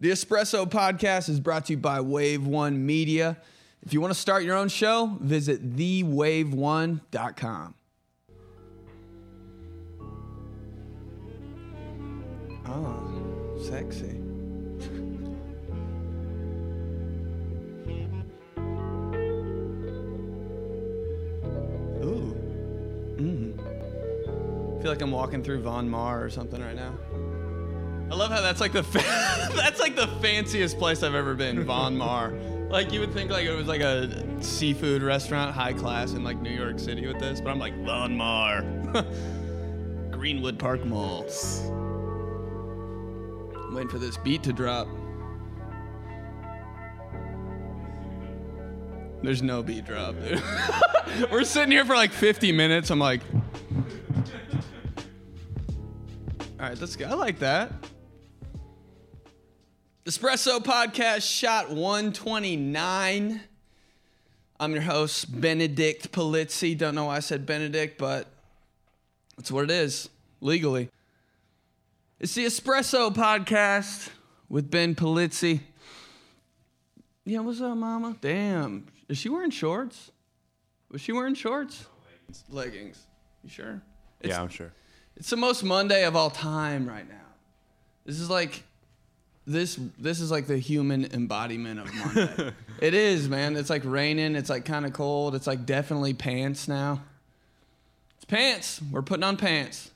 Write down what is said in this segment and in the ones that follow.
The Espresso Podcast is brought to you by Wave One Media. If you want to start your own show, visit thewave1.com. Oh, sexy. Ooh. Mm. I feel like I'm walking through Von Maur or something right now. I love how that's like the fa- that's like the fanciest place I've ever been, Von Maur. Like you would think like it was like a seafood restaurant, high class in like New York City with this, but I'm like Von Maur, Greenwood Park Mall. I'm waiting for this beat to drop. There's no beat drop, dude. We're sitting here for like 50 minutes. I'm like, all right, let's go. I like that. Espresso Podcast, shot 129. I'm your host, Benedict Polizzi. Don't know why I said Benedict, but that's what it is, legally. It's the Espresso Podcast with Ben Polizzi. Yeah, what's up, mama? Damn. Is she wearing shorts? Was she wearing shorts? Leggings. You sure? It's, yeah, I'm sure. It's the most Monday of all time right now. This is like this this is like the human embodiment of Monday. it is, man. It's like raining, it's like kind of cold. It's like definitely pants now. It's pants. We're putting on pants.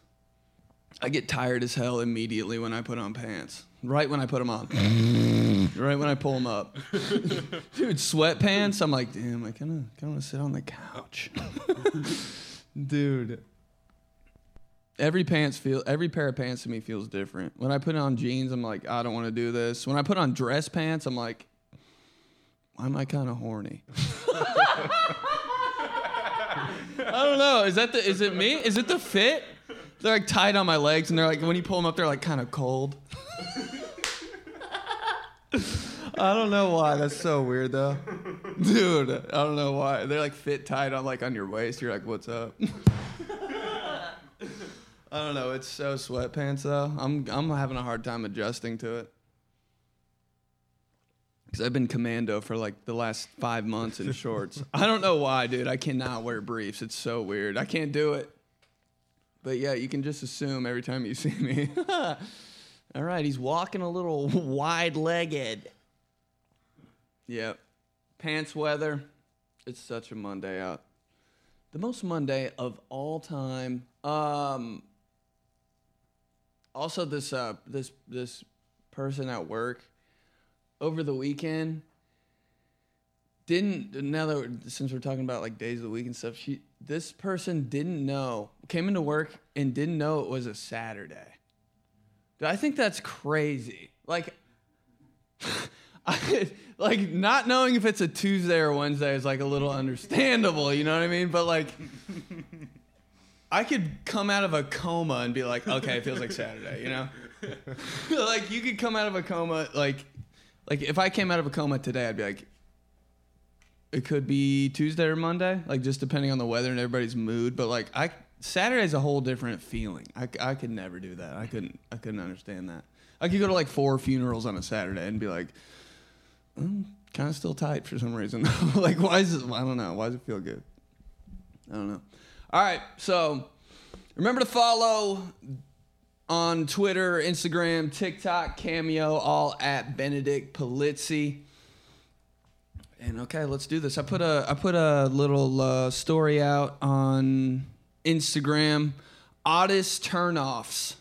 I get tired as hell immediately when I put on pants. Right when I put them on. right when I pull them up. Dude, sweatpants. I'm like, damn, I kind of kind of want to sit on the couch. Dude. Every pants feel every pair of pants to me feels different. When I put on jeans, I'm like, I don't want to do this. When I put on dress pants, I'm like, why am I kind of horny? I don't know. Is that the is it me? Is it the fit? They're like tight on my legs and they're like when you pull them up they're like kind of cold. I don't know why. That's so weird though. Dude, I don't know why. They're like fit tight on like on your waist. You're like, "What's up?" I don't know. It's so sweatpants though. I'm I'm having a hard time adjusting to it. Cuz I've been commando for like the last 5 months in shorts. I don't know why, dude. I cannot wear briefs. It's so weird. I can't do it. But yeah, you can just assume every time you see me. All right, he's walking a little wide-legged. Yep. Pants weather. It's such a Monday out. The most Monday of all time. Um also this uh this this person at work over the weekend didn't now that we're, since we're talking about like days of the week and stuff she this person didn't know came into work and didn't know it was a saturday. Dude, i think that's crazy. Like I, like not knowing if it's a tuesday or wednesday is like a little understandable you know what i mean? But like I could come out of a coma and be like, okay, it feels like Saturday, you know? like you could come out of a coma like like if I came out of a coma today, I'd be like it could be Tuesday or Monday, like just depending on the weather and everybody's mood, but like I Saturday's a whole different feeling. I, I could never do that. I couldn't I couldn't understand that. I could go to like four funerals on a Saturday and be like mm, I'm kind of still tight for some reason. like why is it I don't know. Why does it feel good? I don't know. All right, so remember to follow on Twitter, Instagram, TikTok, Cameo, all at Benedict Polizzi. And okay, let's do this. I put a I put a little uh, story out on Instagram. Oddest turnoffs.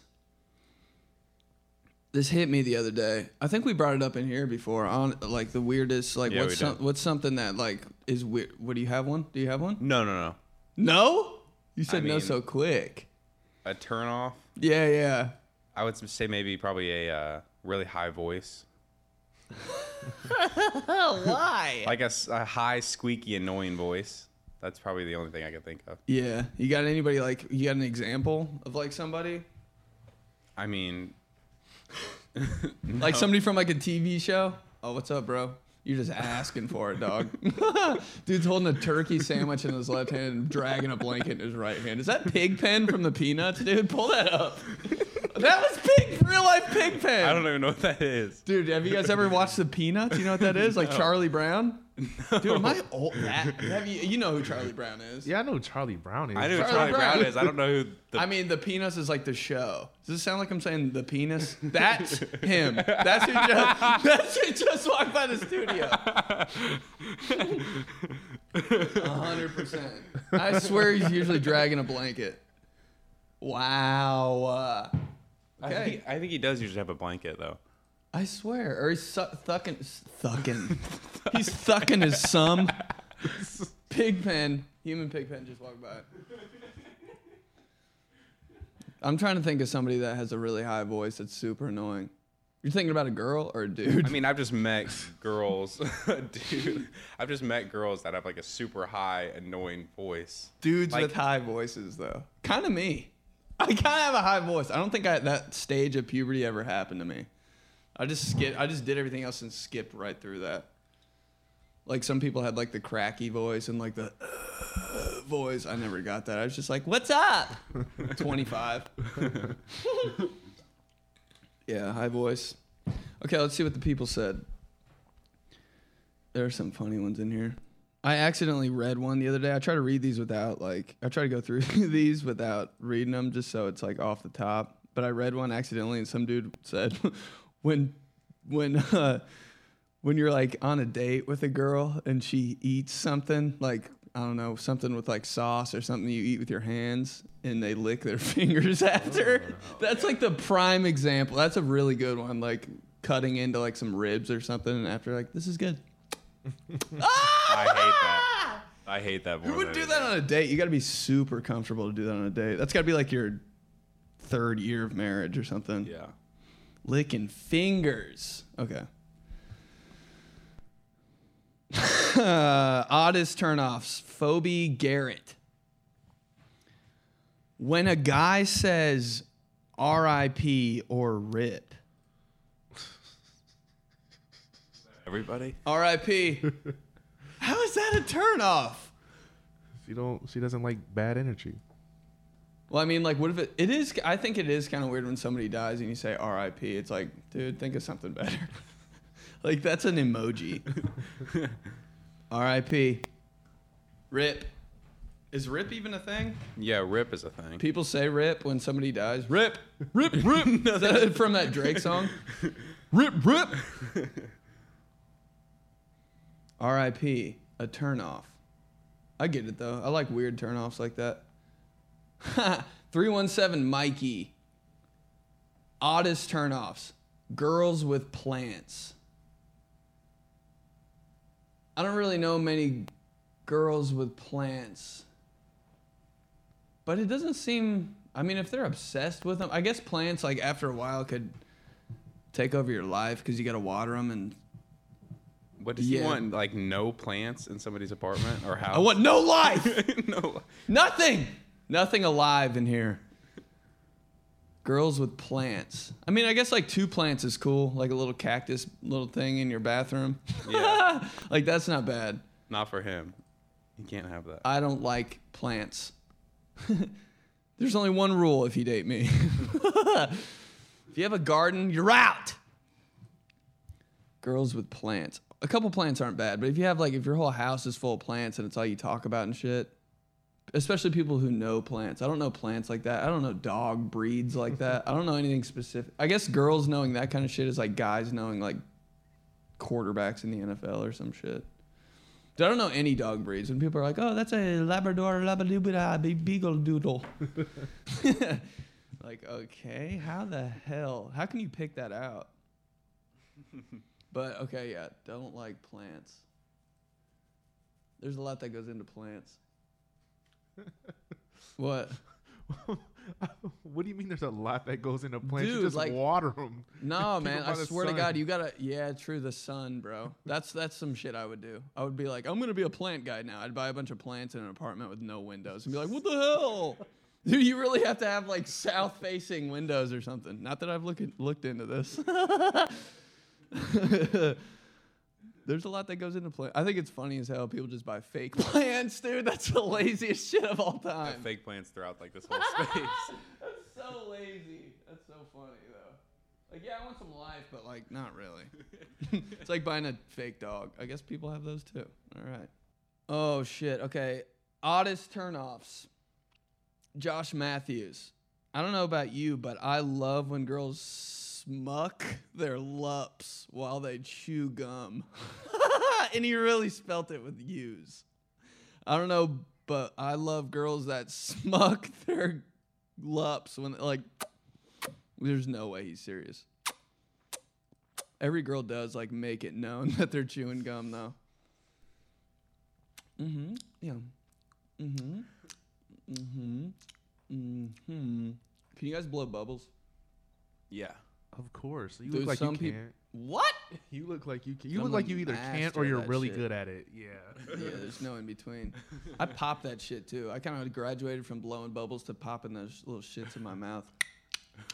This hit me the other day. I think we brought it up in here before. On like the weirdest, like Yeah, what's we some, what's something that like is weird? What do you have one? Do you have one? No, no, no. No. You said no mean- so quick. A turn off. Yeah, yeah. I would say maybe probably a uh, really high voice, Why? like a high, squeaky, annoying voice. That's probably the only thing I can think of. Yeah. You got anybody like you got an example of like somebody? I mean, Like somebody from like a TV show? Oh, what's up, bro? You're just asking for it, dog. Dude's holding a turkey sandwich in his left hand and dragging a blanket in his right hand. Is that Pigpen from the Peanuts, dude? Pull that up. That was pig, real life pig pen. I don't even know what that is. Dude, have you guys ever watched the Peanuts? You know what that is? Like Charlie Brown. Dude, am I old? That, have you, you know who Charlie Brown is? Yeah, I know who Charlie Brown is. I know who Charlie Charlie Brown. Brown is. I don't know who the I mean, the penis is like the show. Does it sound like I'm saying the penis? That's him. That's who just, that's who just walked by the studio. A hundred percent. I swear he's usually dragging a blanket. Wow. Uh, I okay. think, I think he does usually have a blanket though. I swear. Or he's su- thucking. Thucking. he's thucking his sum. Pigpen. Human pigpen just walked by. I'm trying to think of somebody that has a really high voice that's super annoying. You're thinking about a girl or a dude? I mean, I've just met girls, dude. I've just met girls that have like a super high, annoying voice. dudes like- with high voices, though. Kind of me. I kind of have a high voice. I don't think I, that stage of puberty ever happened to me. I just skip. I just did everything else and skipped right through that. Like some people had like the cracky voice and like the uh, voice. I never got that. I was just like, "What's up?" Twenty five. yeah, high voice. Okay, let's see what the people said. There are some funny ones in here. I accidentally read one the other day. I try to read these without like I try to go through these without reading them just so it's like off the top. But I read one accidentally and some dude said when when uh when you're like on a date with a girl and she eats something like I don't know, something with like sauce or something you eat with your hands and they lick their fingers after. That's like the prime example. That's a really good one like cutting into like some ribs or something and after like this is good. I hate that. I hate that. Who would do that on a date? You got to be super comfortable to do that on a date. That's got to be like your third year of marriage or something. Yeah. Licking fingers. Okay. uh, oddest turnoffs. Phoebe Garrett. When a guy says RIP or RIP. Everybody. RIP. How is that a turnoff? She don't. She doesn't like bad energy. Well, I mean, like, what if it? It is. I think it is kind of weird when somebody dies and you say R.I.P. It's like, dude, think of something better. like that's an emoji. R.I.P. Rip. Is rip even a thing? Yeah, rip is a thing. People say rip when somebody dies. Rip, rip, rip. Is that from that Drake song? Rip, rip. R.I.P. A turnoff. I get it though. I like weird turnoffs like that. 317 Mikey. Oddest turnoffs. Girls with plants. I don't really know many girls with plants. But it doesn't seem I mean if they're obsessed with them, I guess plants like after a while could take over your life cuz you got to water them and What does Yeah. he want? Like no plants in somebody's apartment or house? I want no life. no. Nothing. Nothing alive in here. Girls with plants. I mean, I guess like two plants is cool, like a little cactus little thing in your bathroom. Yeah. like that's not bad. Not for him. You can't have that. I don't like plants. There's only one rule if you date me. if you have a garden, you're out. Girls with plants. A couple plants aren't bad, but if you have like if your whole house is full of plants and it's all you talk about and shit, especially people who know plants. I don't know plants like that. I don't know dog breeds like that. Mm-hmm. I don't know anything specific. I guess girls knowing that kind of shit is like guys knowing like quarterbacks in the NFL or some shit. I don't know any dog breeds. When people are like, "Oh, that's a Labrador, Labradooba, Beagle Doodle," like, okay, how the hell? How can you pick that out? but okay, yeah, don't like plants. There's a lot that goes into plants. what? what do you mean? There's a lot that goes into plants. you just like- water them. No, man. I swear to. God, you gotta. Yeah, true. The sun, bro. That's that's some shit I would do. I would be like, I'm gonna be a plant guy now. I'd buy a bunch of plants in an apartment with no windows and be like, what the hell? Dude, you really have to have like south-facing windows or something. Not that I've looked looked into this. There's a lot that goes into plant. I think it's funny as hell. People just buy fake plants, dude. That's the laziest shit of all time. Fake plants throughout like this whole space. That's so lazy. That's so funny though. Like, yeah, I want some life, but like, not really. it's like buying a fake dog. I guess people have those too. All right. Oh shit. Okay. Oddest turnoffs. Josh Matthews. I don't know about you, but I love when girls smuck their lups while they chew gum. and he really spelt it with U's. I don't know, but I love girls that smuck their lups when like there's no way he's serious. Every girl does like make it known that they're chewing gum though. Mm-hmm. Yeah. Mm-hmm. Mm-hmm. Mm-hmm. Can you guys blow bubbles? Yeah. Of course. You Dude, look like you some peop- can't. What? You look like you can. You look like you either can't or you're that really shit. good at it. Yeah. Yeah, there's no in between. I pop that shit too. I kind of graduated from blowing bubbles to popping those little shits in my mouth.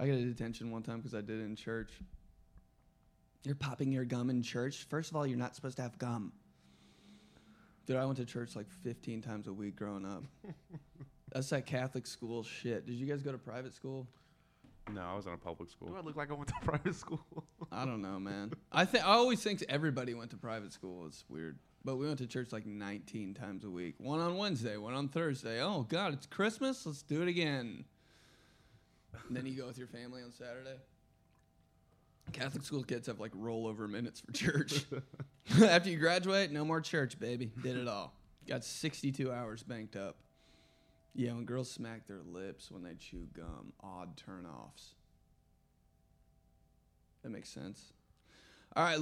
I got a detention one time because I did it in church. You're popping your gum in church? First of all, you're not supposed to have gum. Dude, I went to church like 15 times a week growing up. That's that Catholic school shit. Did you guys go to private school? No, I was in a public school. Do I look like I went to private school? I don't know, man. I think I always think everybody went to private school. It's weird, but we went to church like 19 times a week. One on Wednesday, one on Thursday. Oh God, it's Christmas. Let's do it again. And then you go with your family on Saturday. Catholic school kids have like rollover minutes for church. After you graduate, no more church, baby. Did it all. Got 62 hours banked up. Yeah, when girls smack their lips when they chew gum, odd turnoffs. That makes sense. All right.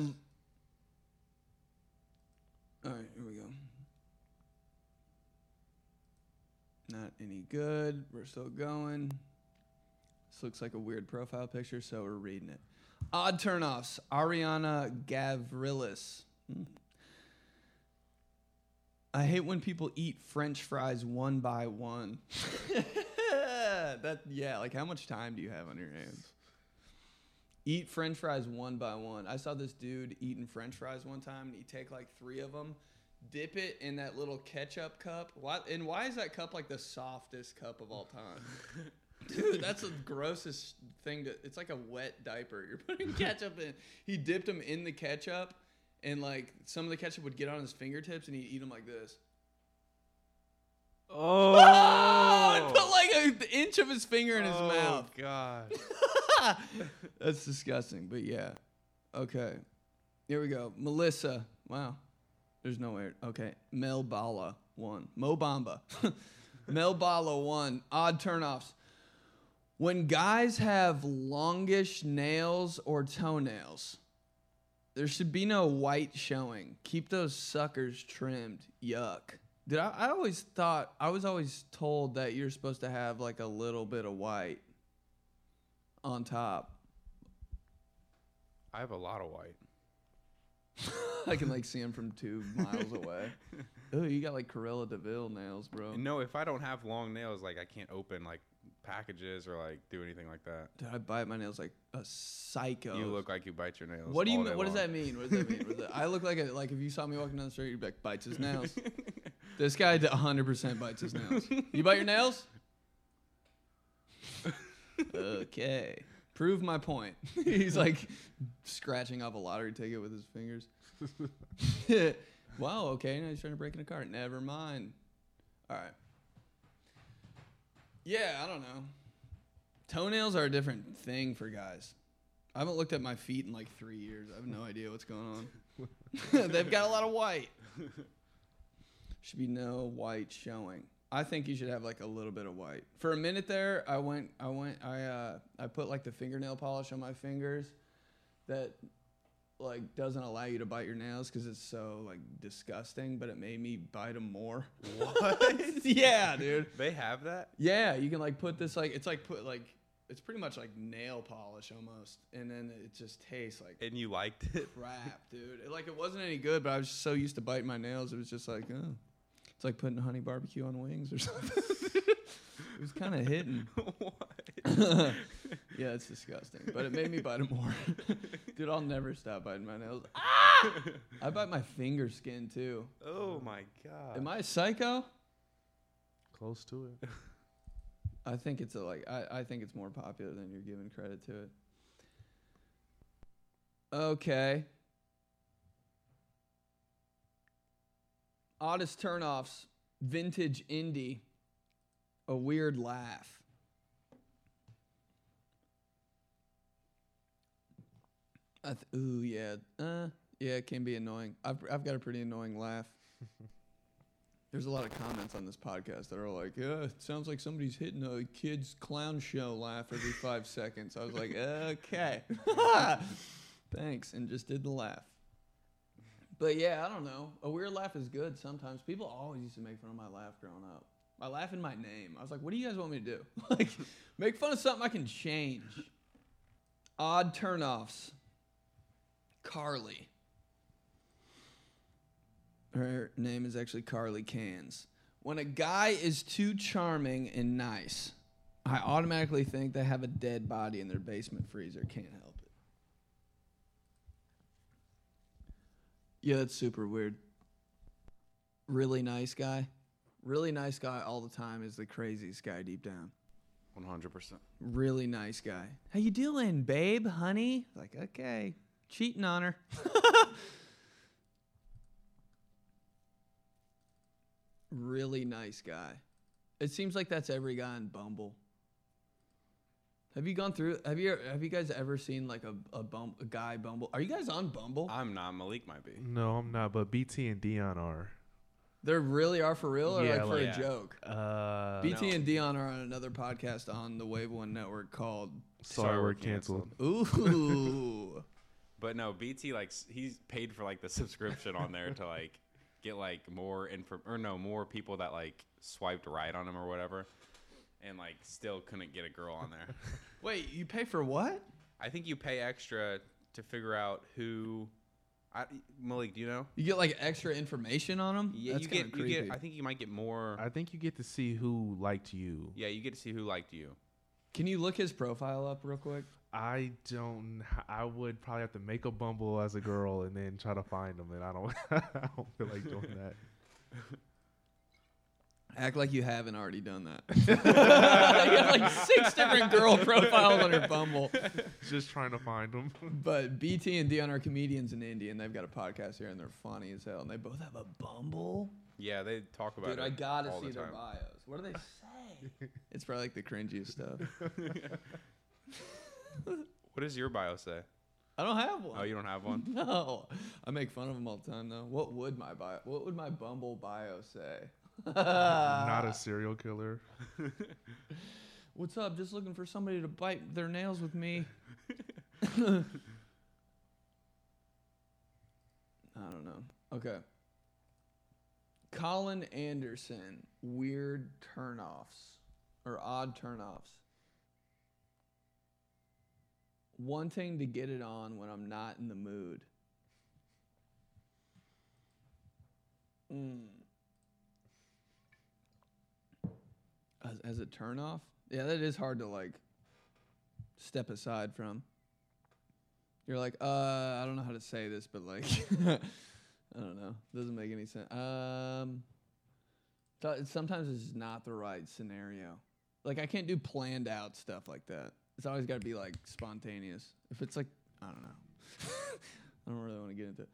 All right, here we go. Not any good. We're still going. This looks like a weird profile picture, so we're reading it. Odd turnoffs. Ariana Gavrilis. Hmm. I hate when people eat French fries one by one. that yeah, like how much time do you have on your hands? Eat French fries one by one. I saw this dude eating French fries one time, and he take like three of them, dip it in that little ketchup cup. Why and why is that cup like the softest cup of all time? Dude, that's the grossest thing to. It's like a wet diaper. You're putting ketchup in. He dipped them in the ketchup, and like some of the ketchup would get on his fingertips, and he'd eat them like this. Oh, ah! and put like an inch of his finger in his oh, mouth. Oh god. That's disgusting, but yeah. Okay. Here we go. Melissa. Wow. There's no way. Okay. Mel Bala one. Mo Bamba. Mel Bala one. Odd turnoffs. When guys have longish nails or toenails, there should be no white showing. Keep those suckers trimmed. Yuck. Did I, I always thought I was always told that you're supposed to have like a little bit of white on top. I have a lot of white. I can like see him from two miles away. Oh, you got like Corella Deville nails, bro. No, if I don't have long nails, like I can't open like packages or like do anything like that. Dude, I bite my nails like a psycho. You look like you bite your nails. What do you mean? What does long. that mean? What does that mean? Does that- I look like a like if you saw me walking down the street, you'd be like bites his nails. this guy 100% bites his nails. You bite your nails? okay. Prove my point. He's like scratching off a lottery ticket with his fingers. wow, okay. Now he's trying to break in a car. Never mind. All right. Yeah, I don't know. Toenails are a different thing for guys. I haven't looked at my feet in like three years. I have no idea what's going on. They've got a lot of white. Should be no white showing. I think you should have like a little bit of white. For a minute there, I went, I went, I, uh, I put like the fingernail polish on my fingers, that like doesn't allow you to bite your nails because it's so like disgusting. But it made me bite them more. What? yeah, dude. They have that? Yeah, you can like put this like it's like put like it's pretty much like nail polish almost, and then it just tastes like And you liked it? crap, dude. It, like it wasn't any good, but I was just so used to biting my nails, it was just like, oh, it's like putting honey barbecue on wings or something. it was kind of hidden. what? yeah, it's disgusting, but it made me bite them more. dude, I'll never stop biting my nails. Ah! I bite my finger skin too. Oh my god. Am I a psycho? Close to it. I think it's a like I, I think it's more popular than you're giving credit to it. Okay. Oddest turnoffs, vintage indie, a weird laugh. I th- ooh yeah, uh, yeah, it can be annoying. I've I've got a pretty annoying laugh. There's a lot of comments on this podcast that are like, "Yeah, it sounds like somebody's hitting a kid's clown show laugh every five seconds." I was like, "Okay, thanks," and just did the laugh. But yeah, I don't know. A weird laugh is good sometimes. People always used to make fun of my laugh growing up. I laugh in my name. I was like, "What do you guys want me to do? like, make fun of something I can change." Odd turnoffs. Carly. Her name is actually Carly Cans. When a guy is too charming and nice, I automatically think they have a dead body in their basement freezer. Can't help it. Yeah, it's super weird. Really nice guy. Really nice guy all the time is the craziest guy deep down. 100%. Really nice guy. How you doing, babe, honey? Like, okay. Cheating on her. really nice guy. It seems like that's every guy in Bumble. Have you gone through? Have you have you guys ever seen like a a, bum, a guy Bumble? Are you guys on Bumble? I'm not. Malik might be. No, I'm not. But BT and Dion are. They really are for real or Yeah, like for like- a joke? Uh, BT no. and Dion are on another podcast on the Wave One Network called sorry, we're canceled. Ooh. But no, BT like s- he's paid for like the subscription on there to like get like more info or no more people that like swiped right on him or whatever, and like still couldn't get a girl on there. Wait, you pay for what? I think you pay extra to figure out who. I, Malik, do you know? You get like extra information on them? Yeah, That's you kinda get you get. creepy. I think you might get more. I think you get to see who liked you. yeah, you get to see who liked you. Can you look his profile up real quick? I don't. I would probably have to make a Bumble as a girl and then try to find them, and I don't. I don't feel like doing that. Act like you haven't already done that. you have like six different girl profiles on your Bumble. Just trying to find them. But BT and Dion are comedians in India, and they've got a podcast here, and they're funny as hell. And they both have a Bumble. Yeah, they talk about it. Dude, it. I gotta all see the their bios. What do they say? it's probably like the cringiest stuff. What does your bio say? I don't have one. Oh, you don't have one. No, I make fun of them all the time though. What would my bio? What would my Bumble bio say? Not a serial killer. What's up? Just looking for somebody to bite their nails with me. I don't know. Okay. Colin Anderson, weird turnoffs or odd turnoffs. Wanting to get it on when I'm not in the mood. Mm. As, as a turnoff? Yeah, that is hard to like step aside from. You're like, uh, I don't know how to say this, but like, I don't know. Doesn't make any sense. Um, so- sometimes it's not the right scenario. Like, I can't do planned out stuff like that. It's always got to be like spontaneous. If it's like, I don't know. I don't really want to get into it.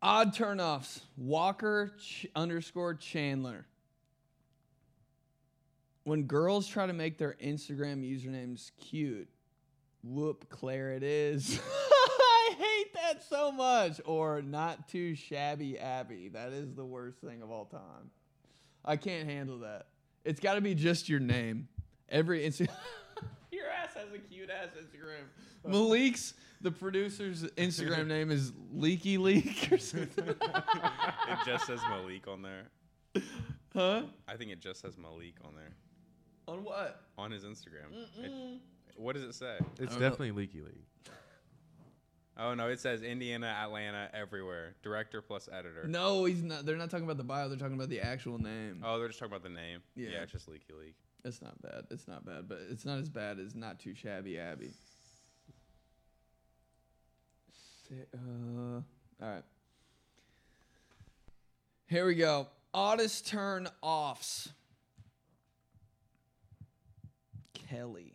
Odd turnoffs. Walker ch- underscore Chandler. When girls try to make their Instagram usernames cute, whoop, Claire it is. I hate that so much. Or not too shabby Abby. That is the worst thing of all time. I can't handle that. It's got to be just your name. Every Instagram. your ass has a cute ass Instagram. Malik's, the producer's Instagram name is Leaky Leak or something. it just says Malik on there. huh? I think it just says Malik on there On what? on his Instagram. It- what does it say? It's don't know. definitely Leaky League. Oh no, it says Indiana, Atlanta, everywhere. Director plus editor. No, he's not. They're not talking about the bio. They're talking about the actual name. Oh, they're just talking about the name. Yeah. Yeah, it's just Leaky League. It's not bad. It's not bad, but it's not as bad as not too shabby Abby. Si- Uh, all right. Here we go. Oddest turn offs. Kelly.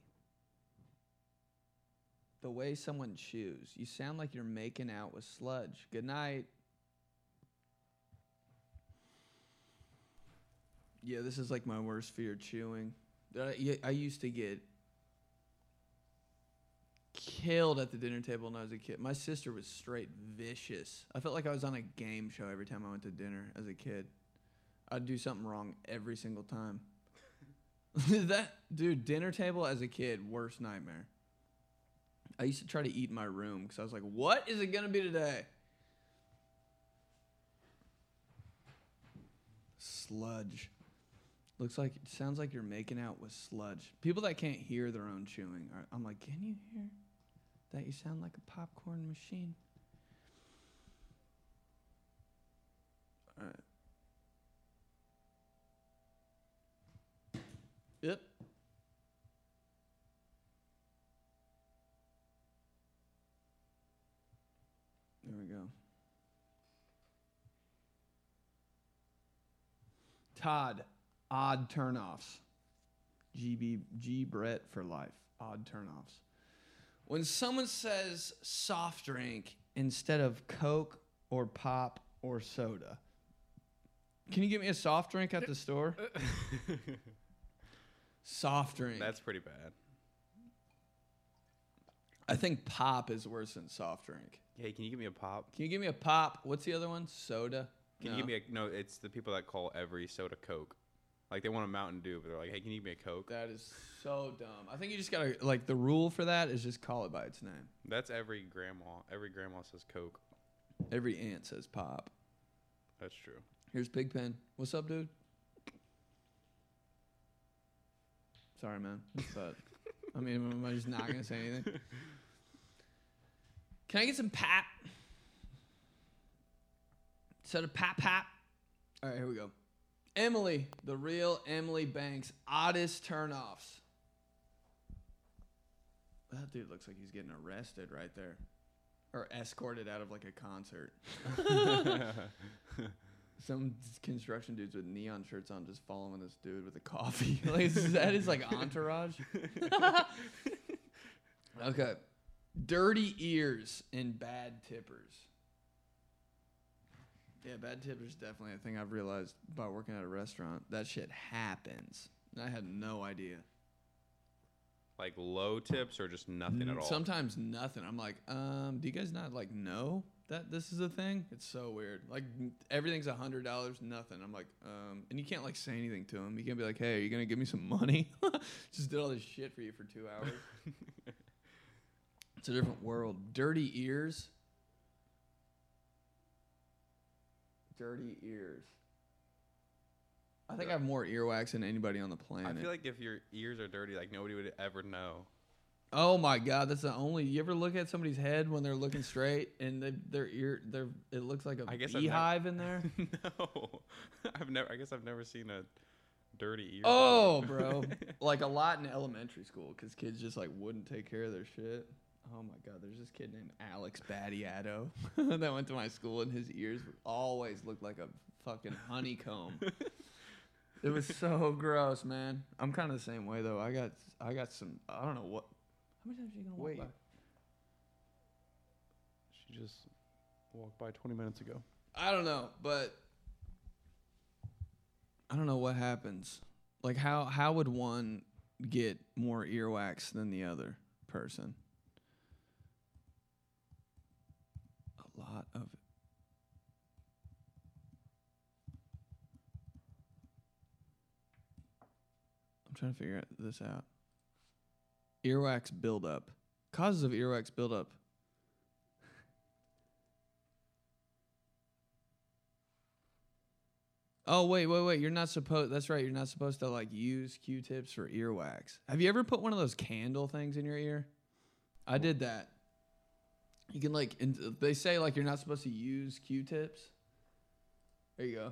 The way someone chews. You sound like you're making out with sludge. Good night. Yeah, this is like my worst fear chewing. I, yeah, I used to get killed at the dinner table when I was a kid. My sister was straight vicious. I felt like I was on a game show every time I went to dinner as a kid. I'd do something wrong every single time. that dude, dinner table as a kid, worst nightmare. I used to try to eat in my room because I was like, "What is it gonna be today?" Sludge. Looks like sounds like you're making out with sludge. People that can't hear their own chewing, are, I'm like, can you hear that? You sound like a popcorn machine. All right. Yep. There we go. Todd, odd turnoffs. GB G Brett for life. Odd turnoffs. When someone says soft drink instead of Coke or pop or soda, can you get me a soft drink at the store? soft drink. That's pretty bad. I think pop is worse than soft drink. Hey, can you give me a pop? Can you give me a pop? What's the other one? Soda. Can you give me a no? It's the people that call every soda Coke. Like they want a Mountain Dew, but they're like, "Hey, can you give me a Coke?" That is so dumb. I think you just gotta like the rule for that is just call it by its name. That's every grandma. Every grandma says Coke. Every aunt says pop. That's true. Here's Pigpen. What's up, dude? Sorry, man. But I mean, am I just not gonna say anything? Can I get some pap? Instead of pap pap. All right, here we go. Emily, the real Emily Banks, oddest turnoffs. That dude looks like he's getting arrested right there. Or escorted out of like a concert. Some construction dudes with neon shirts on just following this dude with a coffee. like, is that his like entourage? okay. Dirty ears and bad tippers. Yeah, bad tippers definitely a thing I've realized about working at a restaurant. That shit happens. I had no idea. Like low tips or just nothing at Mm, all. Sometimes nothing. I'm like, um, do you guys not like know that this is a thing? It's so weird. Like everything's a hundred dollars, nothing. I'm like, um, and you can't like say anything to him. You can't be like, hey, are you gonna give me some money? Just did all this shit for you for two hours. it's a different world. Dirty ears. Dirty ears. I think I have more earwax than anybody on the planet. I feel like if your ears are dirty, like nobody would ever know. Oh my god, that's the only. You ever look at somebody's head when they're looking straight and they, their ear, their it looks like a I guess never- beehive in there. no, I've never. I guess I've never seen a dirty ear. Oh, bro, like a lot in elementary school because kids just like wouldn't take care of their shit. Oh my god, there's this kid named Alex Battiato that went to my school and his ears always looked like a fucking honeycomb. it was so gross, man. I'm kind of the same way though. I got I got some. I don't know what. How many times are you gonna walk Wait. by? She just walked by 20 minutes ago. I don't know, but I don't know what happens. Like how how would one get more earwax than the other person? A lot of it. I'm trying to figure this out. Earwax buildup. Causes of earwax buildup. Oh wait, wait, wait! You're not supposed. That's right. You're not supposed to like use Q-tips for earwax. Have you ever put one of those candle things in your ear? I did that. You can like. They say like you're not supposed to use Q-tips. There you go.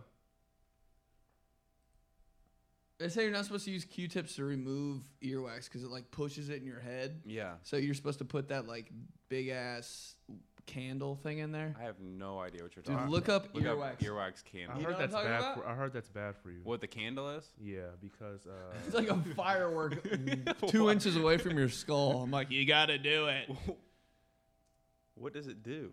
They say you're not supposed to use Q-tips to remove earwax because it like pushes it in your head. Yeah. So you're supposed to put that like big ass candle thing in there. I have no idea what you're Dude, talking look about. up Look earwax. up earwax I candle. You know heard what I'm that's bad. about? For, I heard that's bad for you. What the candle is? Yeah, because uh, It's like a firework two inches away from your skull. I'm like, you gotta do it. What does it do?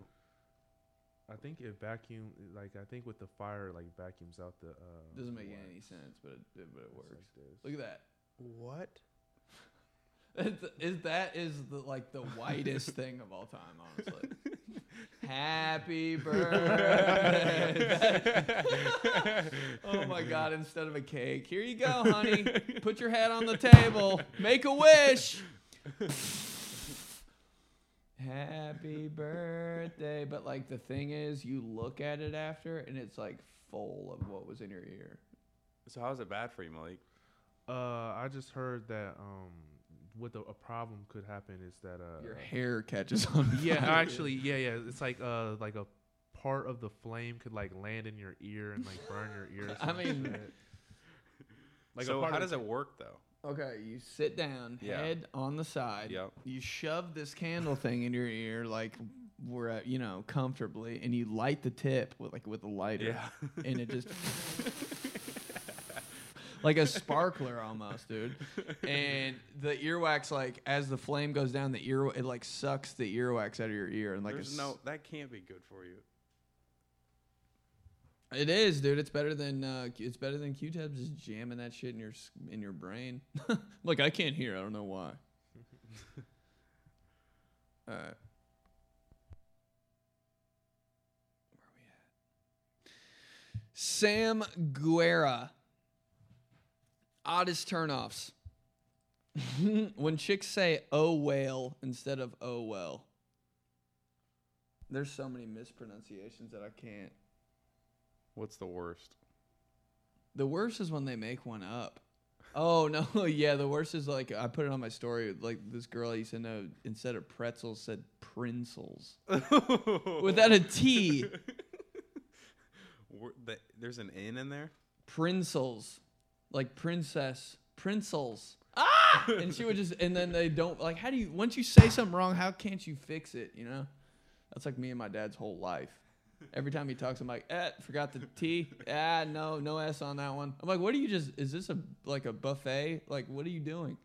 I think it vacuum like I think with the fire like vacuums out the. Uh, Doesn't make wax. any sense, but it, but it It's works. like this. Look at that. What? It's, is that is the like the whitest thing of all time, honestly. Happy birthday. oh my god, instead of a cake. Here you go, honey. Put your head on the table. Make a wish. Happy birthday. But like the thing is, you look at it after and it's like full of what was in your ear. So how is it bad for you, Malik? Uh, I just heard that um, what the, a problem could happen is that uh, Your hair catches on yeah, fire. actually, yeah, yeah, it's like uh, like a part of the flame could like land in your ear and like burn your ear. I mean- like so how does it work though? Okay, you sit down, Yeah. head on the side. Yep. You shove this candle thing in your ear, like we're at, you know, comfortably, and you light the tip with like with a lighter, Yeah. and it just like a sparkler almost, dude. And the earwax, like as the flame goes down, the ear it like sucks the earwax out of your ear, and like There's no that can't be good for you. It is, dude. It's better than uh, it's better than Q-tips just jamming that shit in your in your brain. Look, I can't hear. I don't know why. All right. Where we at? Sam Guerra. Oddest turnoffs. when chicks say "oh whale" instead of "oh well." There's so many mispronunciations that I can't. What's the worst? The worst is when they make one up. Oh no, yeah. The worst is like I put it on my story. Like this girl I used to know instead of pretzels said princels without a T. Wor- the- There's an N in there. Princels, like princess, princels. Ah! and she would just, and then they don't like. How do you? Once you say something wrong, how can't you fix it? You know, that's like me and my dad's whole life. Every time he talks, I'm like, eh, forgot the T. Ah, no, no S on that one. I'm like, what are you just? Is this a like a buffet? Like, what are you doing,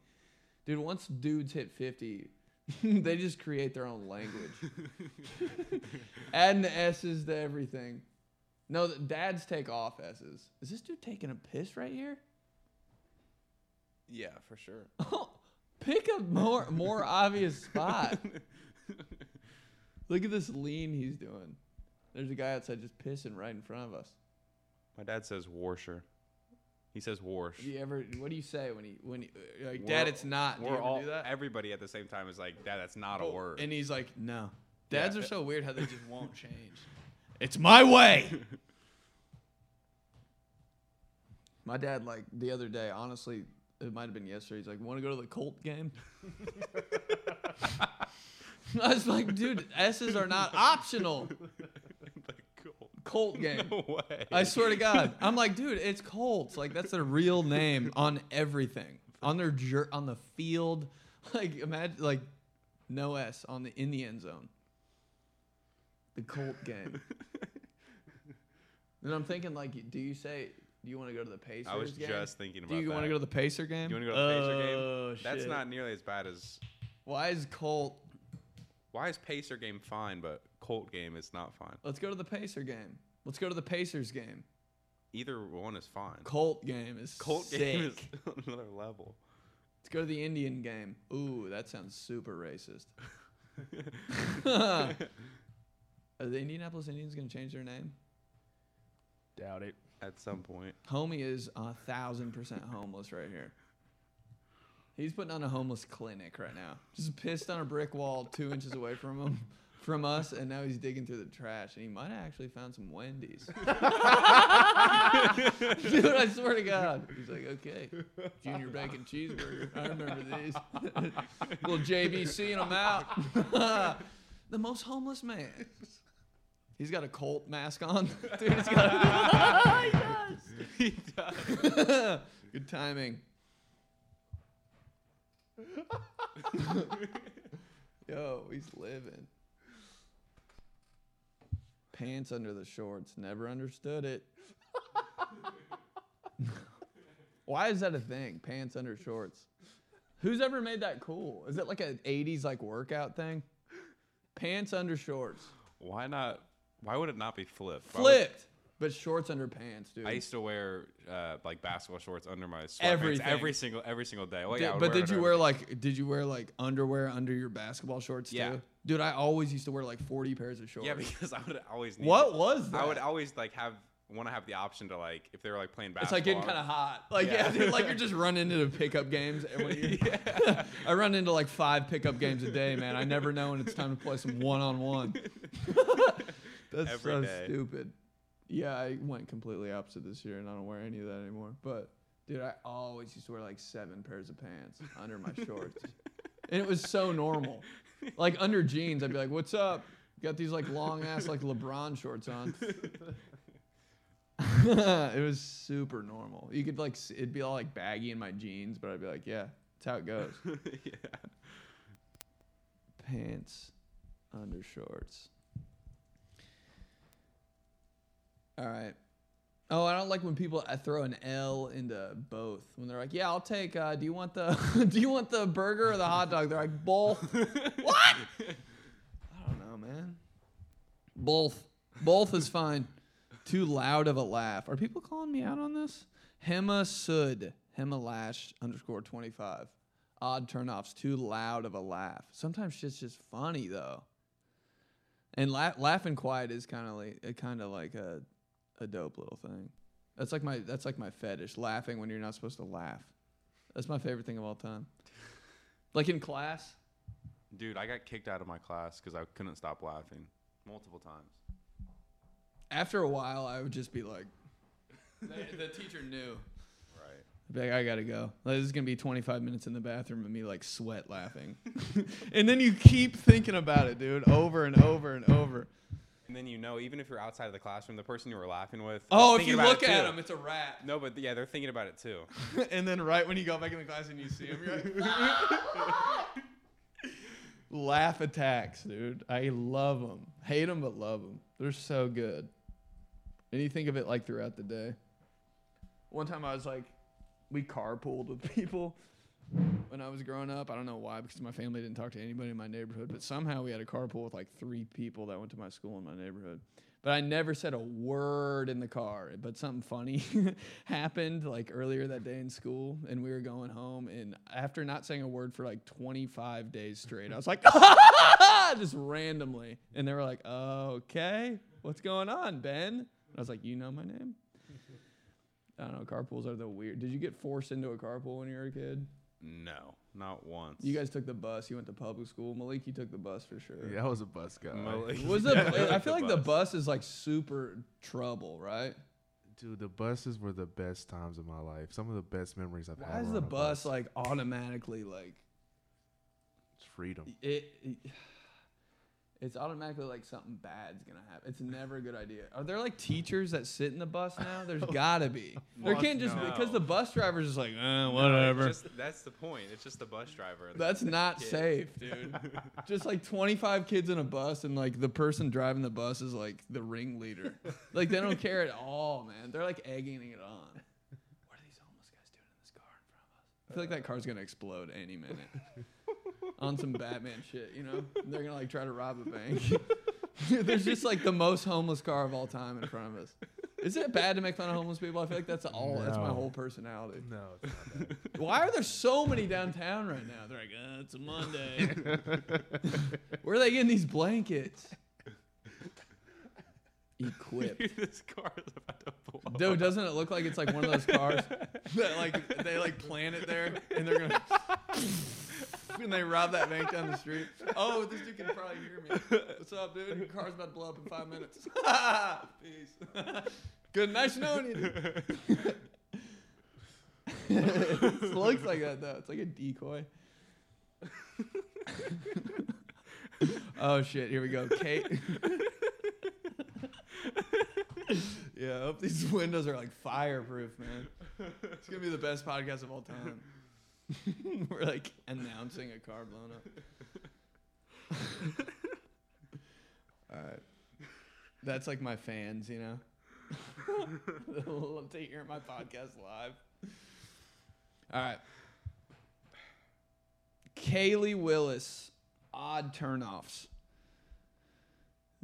dude? Once dudes hit 50, they just create their own language, adding the S's to everything. No, the dads take off S's. Is this dude taking a piss right here? Yeah, for sure. Pick a more more obvious spot. Look at this lean he's doing. There's a guy outside just pissing right in front of us. My dad says warsher. He says warsh. Do you ever? What do you say when he when he, uh, like, We're- Dad? It's not. Do We're ever all do that? everybody at the same time is like, Dad, that's not a Oh, word. And he's like, no. Yeah. Dads are so weird how they just won't change. It's my way. my dad, like the other day, honestly, it might have been yesterday. He's like, "Want to go to the Colt game?" I was like, "Dude, S's are not optional." Colt game. No way. I swear to God, I'm like, dude, it's Colts. Like that's their real name on everything, on their jer- on the field. Like imagine like no S on the in the end zone. The Colt game. and I'm thinking like, do you say, do you want to go to the Pacers? Game? I was game? just thinking about Do you want to go to the Pacer game? You wanna go to the Pacer game? Oh, That's shit. not nearly as bad as. Why is Colt? Why is Pacer game fine, but Colt game is not fine? Let's go to the Pacer game. Let's go to the Pacers game. Either one is fine. Colt game is Colt sick. game is another level. Let's go to the Indian game. Ooh, that sounds super racist. Are the Indianapolis Indians going to change their name? Doubt it. At some point. Homie is a thousand percent homeless right here. He's putting on a homeless clinic right now. Just pissed on a brick wall two inches away from him, from us, and now he's digging through the trash. And he might have actually found some Wendy's. Dude, I swear to God. He's like, okay, junior bacon cheeseburger. I remember these. Little JBC and I'm out. the most homeless man. He's got a Colt mask on. Dude, he's got a, he does. Good timing. Yo, he's living. Pants under the shorts. Never understood it. Why is that a thing? Pants under shorts. Who's ever made that cool? Is it like an 80s like workout thing? Pants under shorts. Why not? Why would it not be flipped? Why would- Flipped. But shorts under pants, dude. I used to wear uh, like basketball shorts under my sweatpants Everything. every single every single day. Well, Did- yeah, I would but did you wear like did you wear like underwear under your basketball shorts Yeah. too? Dude, I always used to wear like 40 pairs of shorts. Yeah, because I would always. Need what was that? I would always like have want to have the option to like if they were like playing basketball. It's like getting kind of hot. Like yeah, Yeah. dude, like you're just running into pickup games. And when I run into like five pickup games a day, man. I never know when it's time to play some one on one. That's Every so day. stupid. Yeah, I went completely opposite this year, and I don't wear any of that anymore. But dude, I always used to wear like seven pairs of pants under my shorts, and it was so normal. Like under jeans, I'd be like, "What's up?" Got these like long ass like LeBron shorts on. it was super normal. You could like s- it'd be all like baggy in my jeans, but I'd be like, yeah, that's how it goes. yeah. Pants under shorts. All right. Oh, I don't like when people uh, throw an L into both. When they're like, "Yeah, I'll take. Uh, do you want the Do you want the burger or the hot dog?" They're like, "Both." what? I don't know, man. Both. Both is fine. Too loud of a laugh. Are people calling me out on this? Hema Sud. Hema Lash underscore 25. Odd turnoffs. Too loud of a laugh. Sometimes shit's just funny, though. And la- laughing quiet is kind of like kind of like a, a dope little thing. That's like my that's like my fetish. Laughing when you're not supposed to laugh. That's my favorite thing of all time. Like in class, Dude, I got kicked out of my class because I couldn't stop laughing multiple times. after a while, I would just be like, the, the teacher knew. Right. I'd be like, I gotta go. Like, this is gonna be 25 minutes in the bathroom of me like sweat laughing, and then you keep thinking about it, dude, over and over and over. And then you know, even if you're outside of the classroom, the person you were laughing with. Oh, if you about look at too. them, it's a rat. No, but yeah, they're thinking about it too. and then right when you go back in the class and you see them, you're like, ah! laugh attacks, dude. I love them. Hate them, but love them. They're so good. And you think of it like throughout the day. One time I was like, we carpooled with people when I was growing up. I don't know why, because my family didn't talk to anybody in my neighborhood. But somehow we had a carpool with like three people that went to my school in my neighborhood. But I never said a word in the car. But something funny happened like earlier that day in school, and we were going home. And after not saying a word for like 25 days straight, I was like, just randomly. And they were like, okay, what's going on, Ben? I was like, you know my name? I don't know. Carpools are the weird. Did you get forced into a carpool when you were a kid? No, not once. You guys took the bus. You went to public school. Malik, you took the bus for sure. Yeah, I was a bus guy. Malik. Was Yeah, the? I the feel like the bus. bus is like super trouble, right? Dude, the buses were the best times of my life. Some of the best memories I've Why had. is the on a bus like automatically like It's freedom. it, it? It's automatically like something bad's gonna happen. It's never a good idea. Are there like teachers that sit in the bus now? There's gotta be. There can't just no. because the bus driver's just like, eh, No, whatever. just- that's the point. It's just the bus driver. That's not kid. safe, dude. just like 25 kids in a bus, and like the person driving the bus is like the ringleader. like they don't care at all, man. They're like egging it on. What are these homeless guys doing in this car in front of us? I feel like that car's gonna explode any minute. On some Batman shit, you know? They're gonna like try to rob a bank. There's just like the most homeless car of all time in front of us. Is it bad to make fun of homeless people? I feel like that's all. That's my whole personality. No, it's not that. Why are there so many downtown right now? They're like, uh, it's a Monday. Where are they getting these blankets? Equipped. this car is about to blow. Dude, doesn't it look like it's like one of those cars that like they like plan it there and they're gonna and they rob that bank down the street. Oh, this dude can probably hear me. What's up, dude? Your car's about to blow up in five minutes. Peace. Good, nice knowing you. it looks like that though. It's like a decoy. oh shit! Here we go. Kate. yeah, I hope these windows are like fireproof, man. It's gonna be the best podcast of all time. We're like announcing a car blown up. all right. That's like my fans, you know. Love to hear my podcast live. All right. Kaylee Willis, odd turnoffs.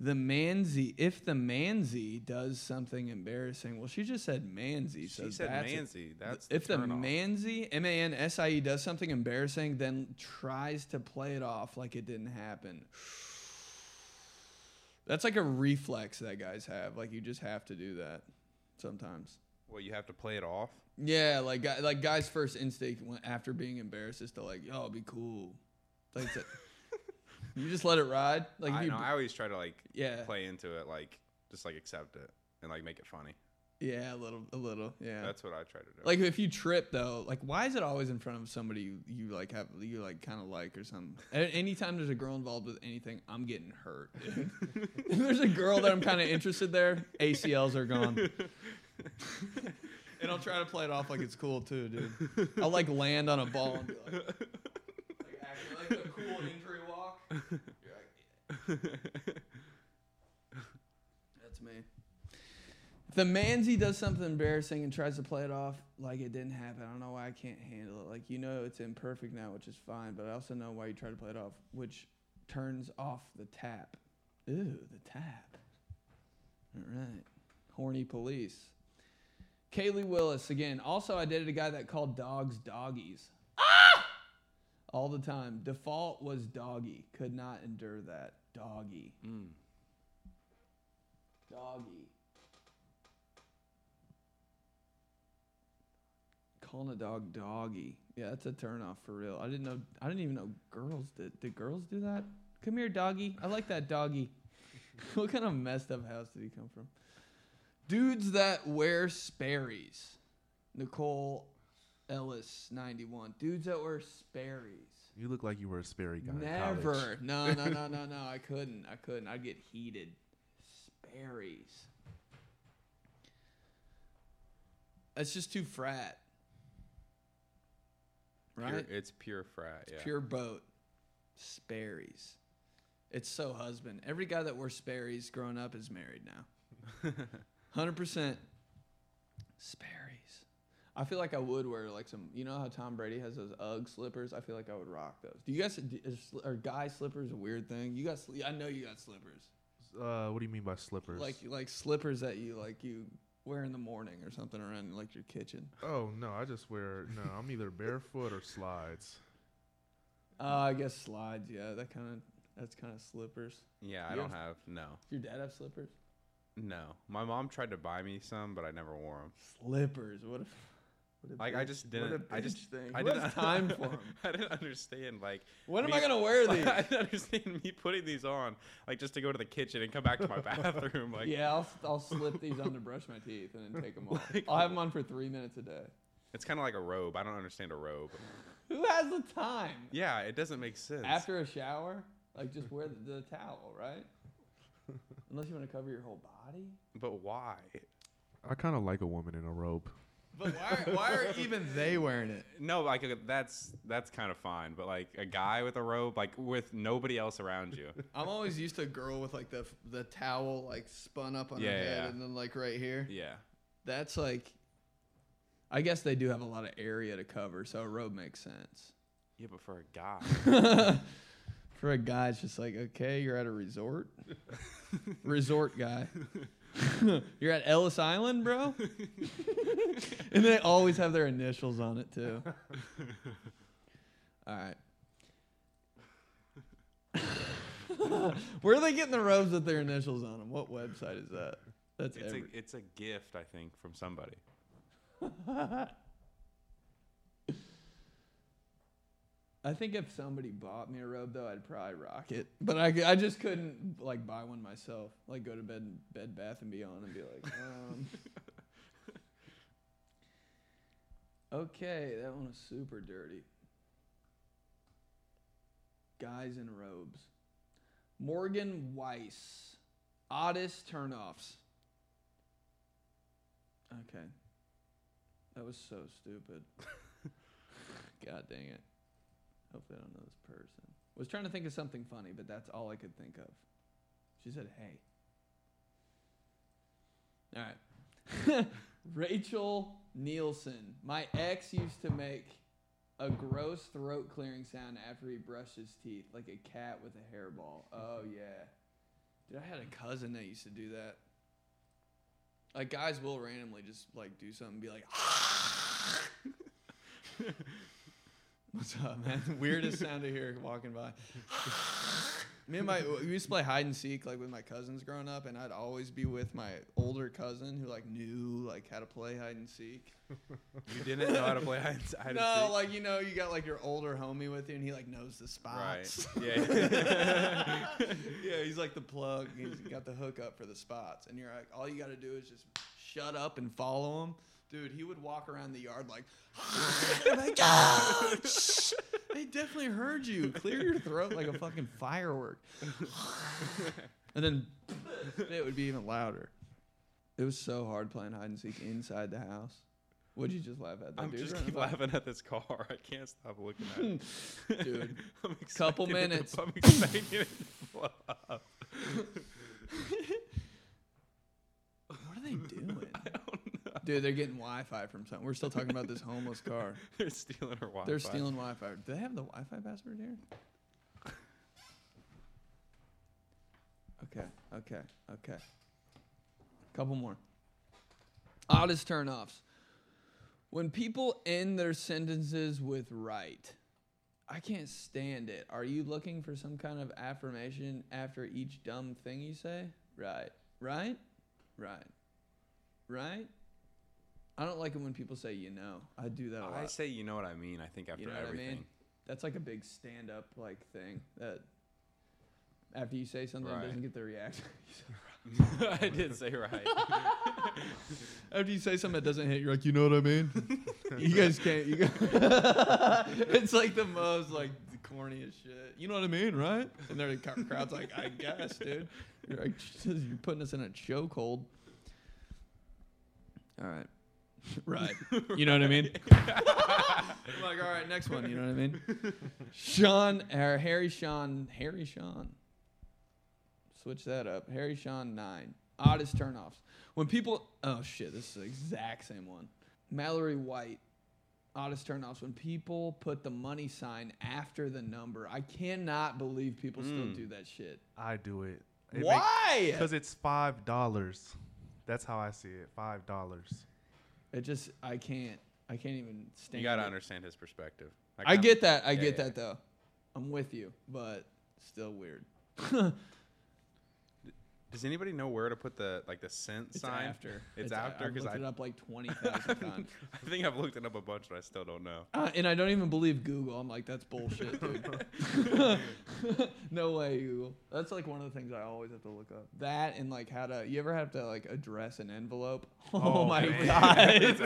The Manzi, if the Manzi does something embarrassing, well, she just said Manzi. So She said that's Manzi. That's if the turn-off. Manzi, M A N S I E, does something embarrassing, then tries to play it off like it didn't happen. That's like a reflex that guys have. Like you just have to do that sometimes. Well, you have to play it off. Yeah, like like guys' first instinct after being embarrassed is to like, yo, be cool. Like you just let it ride. Like I you, know. I always try to like yeah, play into it, like just like accept it and like make it funny. yeah, a little, a little, yeah. That's what I try to do. Like if you trip though, like why is it always in front of somebody you, you like have you like kind of like or something? Anytime there's a girl involved with anything, I'm getting hurt. if there's a girl that I'm kind of interested there, ACLs are gone. and I'll try to play it off like it's cool too, dude. I'll like land on a ball and be like, like, like a cool injury walk. You're like, yeah. That's me. If the Manzi does something embarrassing and tries to play it off like it didn't happen, I don't know why I can't handle it. Like you know it's imperfect now, which is fine, but I also know why you try to play it off, which turns off the tap. Ooh, the tap. All right. Horny police. Kaylee Willis again. Also, I dated a guy that called dogs doggies. All the time. Default was doggy. Could not endure that. Doggy. Mm. Doggy. Calling a dog doggy. Yeah, that's a turnoff for real. I didn't know. I didn't even know girls did. Did girls do that? Come here, doggy. I like that doggy. what kind of messed up house did he come from? Dudes that wear Sperry's. Nicole Ellis, 91. Dudes that wear Sperry's. You look like you were a Sperry guy. in Never. college. No, no, no, no, no. I couldn't. I couldn't. I'd get heated. Sperry's. That's just too frat. Right? Pure, it's pure frat. Yeah. Pure boat. Sperry's. It's so husband. Every guy that wears Sperry's growing up is married now. 100% Sperry's. I feel like I would wear like some, you know how Tom Brady has those UGG slippers? I feel like I would rock those. Do you guys, is, are guy slippers a weird thing? You got, I know you got slippers. Uh, what do you mean by slippers? Like, like slippers that you, like, you wear in the morning or something around like your kitchen. oh no, I just wear no. I'm either barefoot or slides. Uh, I guess slides, yeah. That kind of, that's kind of slippers. yeah, I don't have- have no, Your dad have slippers? no. My mom tried to buy me some, but I never wore them. Slippers. What if? What a Like I bitch- just what a didn't. I just. thing. I Who didn't has time for them. I didn't understand. Like When am me- I gonna wear these? I didn't understand me putting these on, like just to go to the kitchen and come back to my bathroom. Like yeah, I'll, I'll slip these on to brush my teeth and then take them off. Like- I'll have them on for three minutes a day. it's kind of like a robe. I don't understand a robe. Who has the time? Yeah, it doesn't make sense. After a shower, like just wear the, the towel, right? Unless you want to cover your whole body. but why? I kind of like a woman in a robe. But why? Are, why are even they wearing it? No, like uh, that's that's kind of fine. But like a guy with a robe, like with nobody else around you. I'm always used to a girl with like the the towel like spun up on Yeah, her head yeah. and then like right here. Yeah. That's like. I guess they do have a lot of area to cover, so a robe makes sense. Yeah, but for a guy, For a guy, it's just like, okay, you're at a resort. resort guy. you're at Ellis Island, bro? and they always have their initials on it, too. All right. Where are they getting the robes with their initials on them? What website is that? That's it's every- a it's a gift, I think, from somebody. I think if somebody bought me a robe though, I'd probably rock it. But I, I just couldn't like buy one myself. Like go to bed Bed Bath and Beyond and be like, um. Okay, that one was super dirty. Guys in robes. Morgan Weiss, oddest turnoffs. Okay, that was so stupid. God dang it. Hopefully, I don't know this person. Was trying to think of something funny, but that's all I could think of. She said, "Hey." All right. Rachel Nielsen. My ex used to make a gross throat clearing sound after he brushed his teeth, like a cat with a hairball. Oh yeah. Dude, I had a cousin that used to do that. Like guys will randomly just like do something and be like What's up, man? Weirdest sound to hear walking by. Me and my we used to play hide and seek like with my cousins growing up, and I'd always be with my older cousin who like knew like how to play hide and seek. You didn't know how to play hide, and seek no, seek? like you know, you got like your older homie with you, and he like knows the spots. right. Yeah. yeah, he's like the plug. He's got the hookup for the spots, and you're like, all you got to do is just shut up and follow him. Dude, he would walk around the yard like, I'm like, "Ah, shh." they definitely heard you. Clear your throat like a fucking firework. and then it would be even louder. It was so hard playing hide and seek inside the house. What'd you just laugh at? That I'm dude just keep laughing at this car. I can't stop looking at it. Dude, I'm couple expecting to- minutes. I'm expecting it to blow up. What are they doing? I don't know. Dude, they're getting Wi-Fi from something. We're still talking about this homeless car. They're stealing her Wi-Fi. They're stealing Wi-Fi. Do they have the Wi-Fi password here? Okay, okay, okay. Couple more. Oddest turnoffs. When people end their sentences with right. I can't stand it. Are you looking for some kind of affirmation after each dumb thing you say? Right. Right? Right. Right? I don't like it when people say you know. I do that a lot. I say, you know what I mean. I think after You know what I everything. mean? That's like a big stand up like thing that after you say something Right. doesn't get the reaction. I did say right. after you say something that doesn't hit, you're like, you know what I mean? you guys can't. You guys it's like the most like the corniest shit. You know what I mean, right? And the crowd's like, I guess, dude. You're like, you're putting us in a chokehold. All right. Right. You know what I mean? I'm like, all right, next one. You know what I mean? Sean or Harry Sean, Harry Sean. Switch that up. Harry Sean nine. Oddest turnoffs. When people, oh shit, this is the exact same one. Mallory White. Oddest turnoffs. When people put the money sign after the number. I cannot believe people still Mm. do that shit. I do it. Why? Because it's five dollars. That's how I see it. Five dollars. It just, I can't, I can't even stand. you gotta it. understand his perspective. I kinda- get that. I yeah, get yeah. that though. I'm with you, but still weird. Does anybody know where to put the like the cent It's sign? after. It's I- after I've 'cause looked I- it up like twenty thousand times. I think I've looked it up a bunch, but I still don't know. Uh, and I don't even believe Google. I'm like, that's bullshit, dude. no way, Google. That's like one of the things I always have to look up. That and like how to. You ever have to like address an envelope? Oh, Oh, my man. god, dude!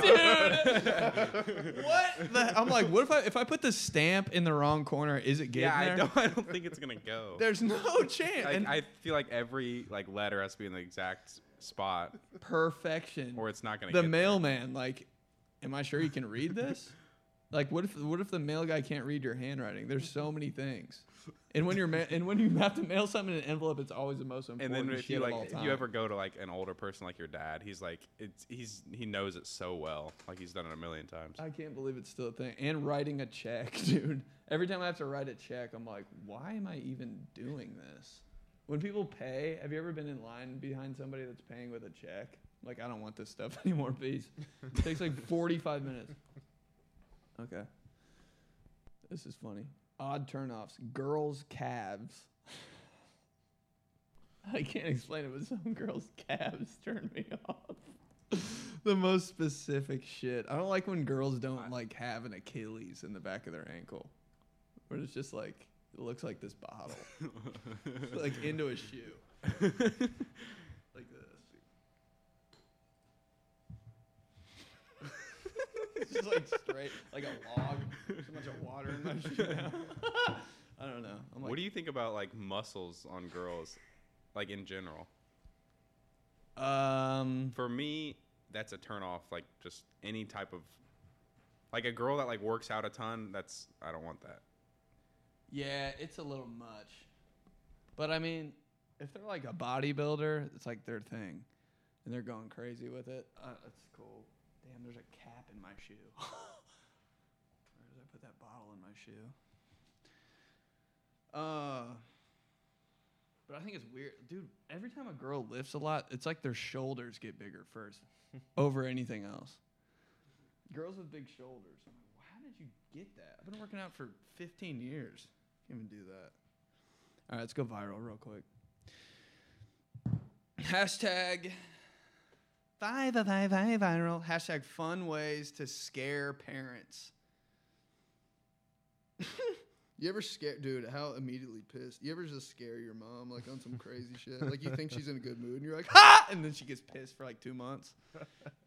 what? The, I'm like, what if I if I put the stamp in the wrong corner? Is it getting yeah, there? I don't. I don't think it's gonna go. There's no chance. Like, I feel like every like letter has to be in the exact spot, perfection. or it's not gonna. the get mailman like am i sure you can read this? Like what if what if the mail guy can't read your handwriting? There's so many things. And when you're ma- and when you have to mail something in an envelope it's always the most important And then if shit you of like, all if time you ever go to like an older person like your dad, he's like, it's he's he knows it so well, like he's done it a million times. i can't believe it's still a thing. And writing a check dude. Every time i have to write a check i'm like why am i even doing this when people pay have you ever been in line behind somebody that's paying with a check? Like i don't want this stuff anymore please. It takes like 45 minutes. Okay. This is funny. Odd turnoffs. Girls calves. I can't explain it but some girls calves turn me off. The most specific shit. I don't like when girls don't like have an achilles in the back of their ankle. Where it's just like it looks like this bottle like into a shoe like this it's just like straight like a log so much of water in my shoe now i don't know i'm like what do you think about like muscles on girls, like in general? um For me, that's a turn off. Like just any type of, like a girl that like works out a ton. That's I don't want that. Yeah, it's a little much. But I mean, if they're like a bodybuilder, it's like their thing. and they're going crazy with it. Uh, that's cool. Damn, there's a cap in my shoe. Where did I put that bottle in my shoe? Uh, but I think it's weird, dude. Every time a girl lifts a lot, it's like their shoulders get bigger first, over anything else. Girls with big shoulders. I'm like, how did you get that? I've been working out for 15 years. Can't even do that. All right, let's go viral real quick. Hashtag five five five viral. Hashtag fun ways to scare parents. you ever scare, dude? How immediately pissed? You ever just scare your mom like on some crazy shit? Like you think she's in a good mood, and you're like, ha, and then she gets pissed for like two months.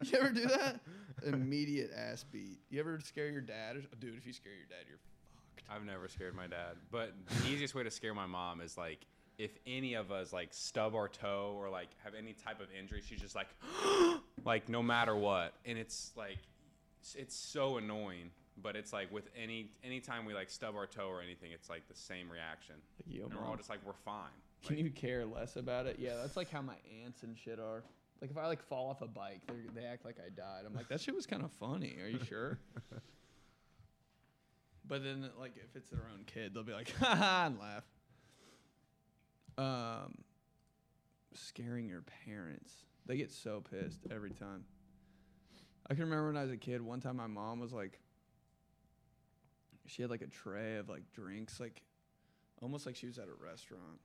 You ever do that? Immediate ass beat. You ever scare your dad? Or, dude, if you scare your dad, you're fucked. I've never scared my dad, but the easiest way to scare my mom is like if any of us like stub our toe or like have any type of injury, she's just like, like no matter what, and it's like, it's- so annoying. But it's like with any anytime we like stub our toe or anything, it's like the same reaction. Like, And we're all just like we're fine. Can Like, you care less about it? Yeah, that's like how my aunts and shit are. Like if I like fall off a bike, they act like I died. I'm like, that shit was kind of funny. Are you sure? but then like if it's their own kid, they'll be like, ha ha, and laugh. Um, scaring your parents. They get so pissed every time. I can remember when I was a kid. One time, my mom was like, she had like a tray of like drinks, like almost like she was at a restaurant.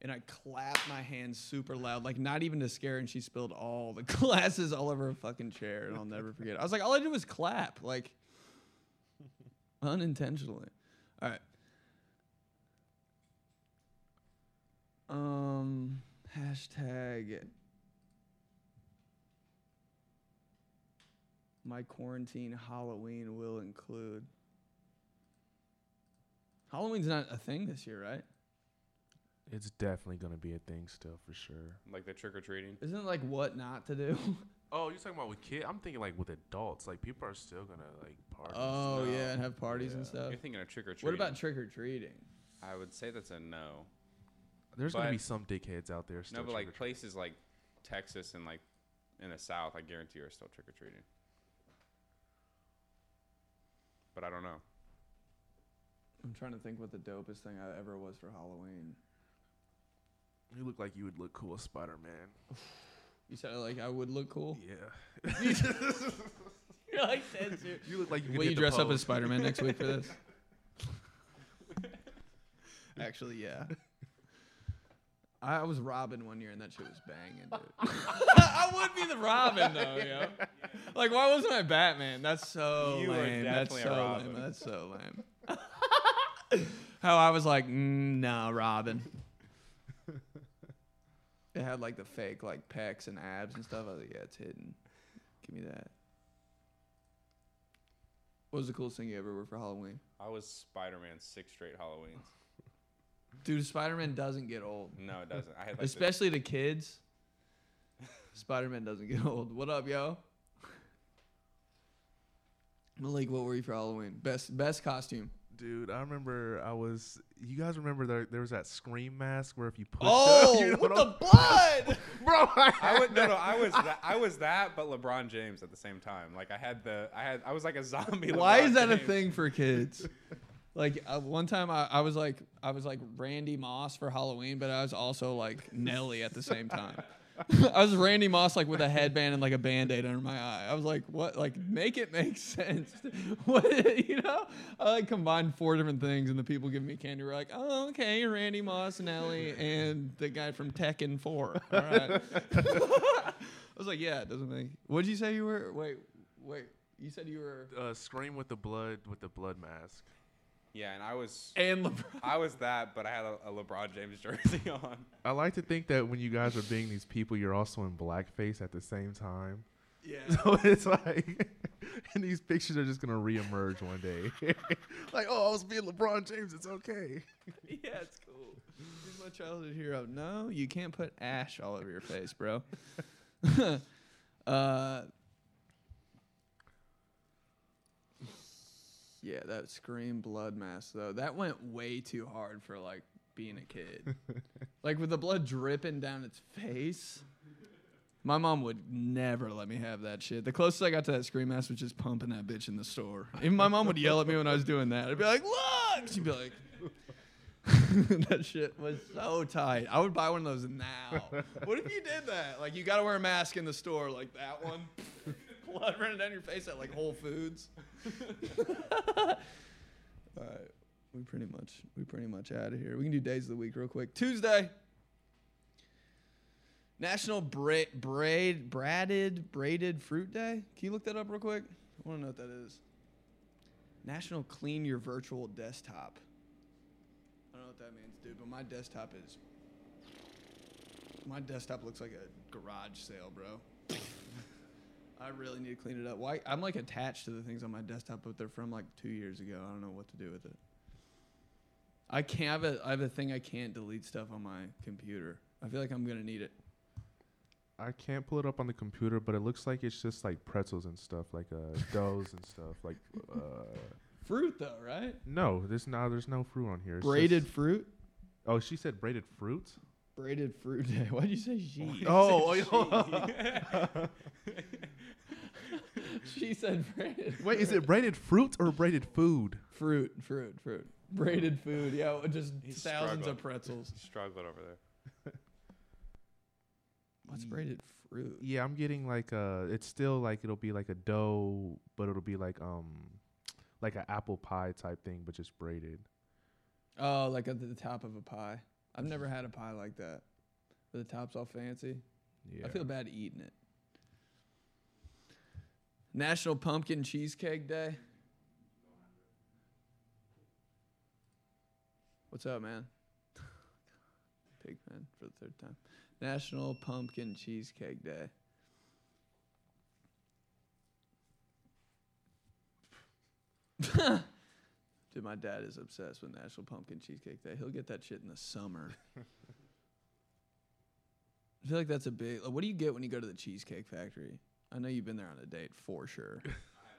And I clapped my hands super loud, like not even to scare, and she spilled all the glasses all over her fucking chair, and I'll never forget. I was like, all I did was clap, like unintentionally. All right. Um, hashtag my quarantine Halloween will include. Halloween's not a thing this year, right? It's definitely gonna be a thing still for sure. like the trick or treating. Isn't it like what not to do? Oh, you're talking about with kids? I'm thinking like with adults. Like people are still gonna like party. oh No. yeah, and have parties and stuff. You're thinking of trick or treating. What about trick or treating? I would say that's a no. There's gonna be some dickheads out there. Still No, but like trick-or-treating. places like Texas and like in the South, I guarantee you are still trick or treating. But I don't know. I'm trying to think what the dopest thing I ever was for Halloween. you look like you would look cool as Spider Man. You said like I would look cool. Yeah. You're like dead serious. You look like you. could Will hit you the dress up as Spider Man next week for this? Actually, yeah. I was Robin one year and that shit was banging, dude. I would be the Robin though, yo. Like, why wasn't I Batman? That's so You lame. That's so lame. That's so lame. How I was like, mm, no, Robin. It had like the fake like pecs and abs and stuff. I was like, yeah, it's hidden. Give me that. What was the coolest thing you ever were for Halloween? I was Spider Man six straight Halloweens. Dude, Spider Man doesn't get old. No, it doesn't. I had like the- Especially to kids. Spider Man doesn't get old. What up, yo? Malik, what were you for Halloween? Best best costume. Dude, I remember I was. You guys remember there, there was that scream mask where if you pushed Oh, up, you know with what the blood! bro. I, I was no, no. I was that, I was that, but LeBron James at the same time. Like I had the I had I was like a zombie. Why LeBron is that a thing for kids? Like uh, one time, I, I was like I was like Randy Moss for Halloween, but I was also like Nelly at the same time. I was Randy Moss like with a headband and like a band-aid under my eye. I was like, what? Like, make it make sense. what? You know? I like combined four different things, and the people giving me candy were like, oh, okay, Randy Moss, Nelly, and the guy from Tekken 4. All right. I was like, yeah, it doesn't make. What'd you say you were? Wait, wait. You said you were. uh, scream with the blood with the blood mask. Yeah, and I was And LeBron. I was that, but I had a, a LeBron James jersey on. I like to think that when you guys are being these people, you're also in blackface at the same time. Yeah. So it's like, and these pictures are just gonna reemerge one day. like, oh, I was being LeBron James. It's okay. yeah, it's cool. He's my childhood hero. No, you can't put ash all over your face, bro. uh, yeah, that scream blood mask though. That went way too hard for like being a kid. like with the blood dripping down its face. My mom would never let me have that shit. The closest I got to that Scream mask was just pumping that bitch in the store. Even my mom would yell at me when I was doing that. I'd be like, look! She'd be like, that shit was so tight. I would buy one of those now. What if you did that? Like, you got to wear a mask in the store, like that one. Blood running down your face at like Whole Foods. All right, we pretty much we pretty much out of here. We can do days of the week real quick. Tuesday. National bra- braid braided braided fruit day. Can you look that up real quick? I want to know what that is. National clean your virtual desktop. I don't know what that means, dude, but my desktop is my desktop looks like a garage sale, bro. I really need to clean it up. Why? I'm like attached to the things on my desktop, but they're from like two years ago. I don't know what to do with it. I can't have a. I have a thing I can't delete stuff on my computer. I feel like I'm gonna need it. I can't pull it up on the computer, but it looks like it's just like pretzels and stuff, like uh, doughs and stuff. Like, uh, Fruit though, right? no, there's no, there's no fruit on here. It's Braided just- fruit. oh, she said braided fruit. Braided fruit day. Why'd you say she? Oh, she said braided. wait, is it braided fruit or braided food? fruit? Fruit, fruit. Braided food. Yeah, just He's thousands struggling. of pretzels. Struggling over there. What's braided fruit? Yeah, I'm getting like uh it's still like it'll be like a dough, but it'll be like um like an apple pie type thing, but just braided. Oh, like at the top of a pie. I've never had a pie like that. Where the top's all fancy. Yeah. I feel bad eating it. National Pumpkin Cheesecake Day. What's up, man? Pigman for the third time. National Pumpkin Cheesecake Day. Dude, my dad is obsessed with National Pumpkin Cheesecake Day. He'll get that shit in the summer. I feel like that's a big. Like, what do you get when you go to the Cheesecake Factory? I know you've been there on a date for sure.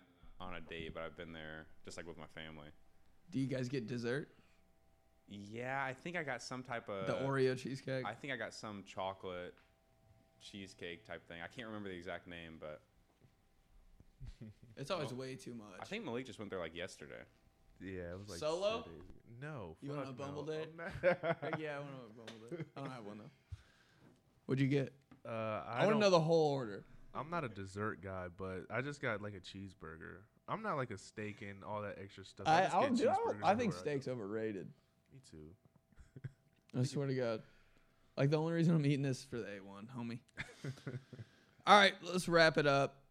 On a date, but I've been there just like with my family. Do you guys get dessert? Yeah, I think I got some type of The Oreo cheesecake. I think I got some chocolate cheesecake type thing. I can't remember the exact name, but it's always well, way too much. I think Malik just went there like yesterday. Yeah, it was like Solo? days ago. No. You want a Bumble no. date? I'm not- yeah, I want to bumble date. I don't have one though. What'd you get? uh, I, I, want to know the whole order. I'm not a dessert guy, but I just got like a cheeseburger. I'm not like a steak and all that extra stuff. I, just I'll get do, I'll- I think steak's overrated. Me too. I swear to God. Like the only reason I'm eating this is for the A1, homie. All right, let's wrap it up.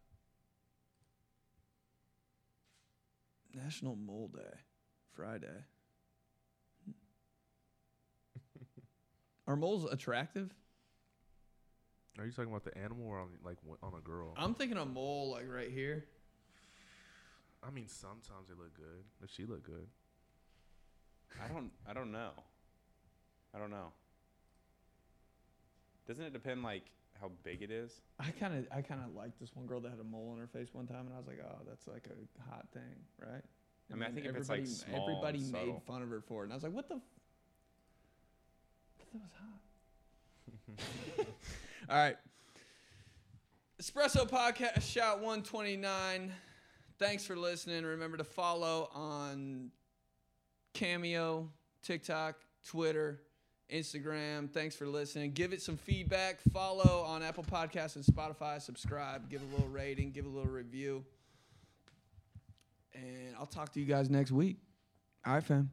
National Mole Day, Friday. Are moles attractive? Are you talking about the animal or on like on a girl? I'm thinking a mole like right here. I mean, sometimes they look good. Does she look good? I don't I don't know. I don't know. Doesn't it depend like how big it is? I kind of I kind of liked this one girl that had a mole on her face one time, and I was like, oh, that's like a hot thing, right? I mean, I think if it's, like, everybody small everybody and made subtle. fun of her for it, and I was like, what the? F- I thought that was hot. All right. Espresso Podcast Shot 129. Thanks for listening. Remember to follow on Cameo, TikTok, Twitter, Instagram. Thanks for listening. Give it some feedback. Follow on Apple Podcasts and Spotify. Subscribe. Give a little rating. Give a little review. And I'll talk to you guys next week. All right, fam.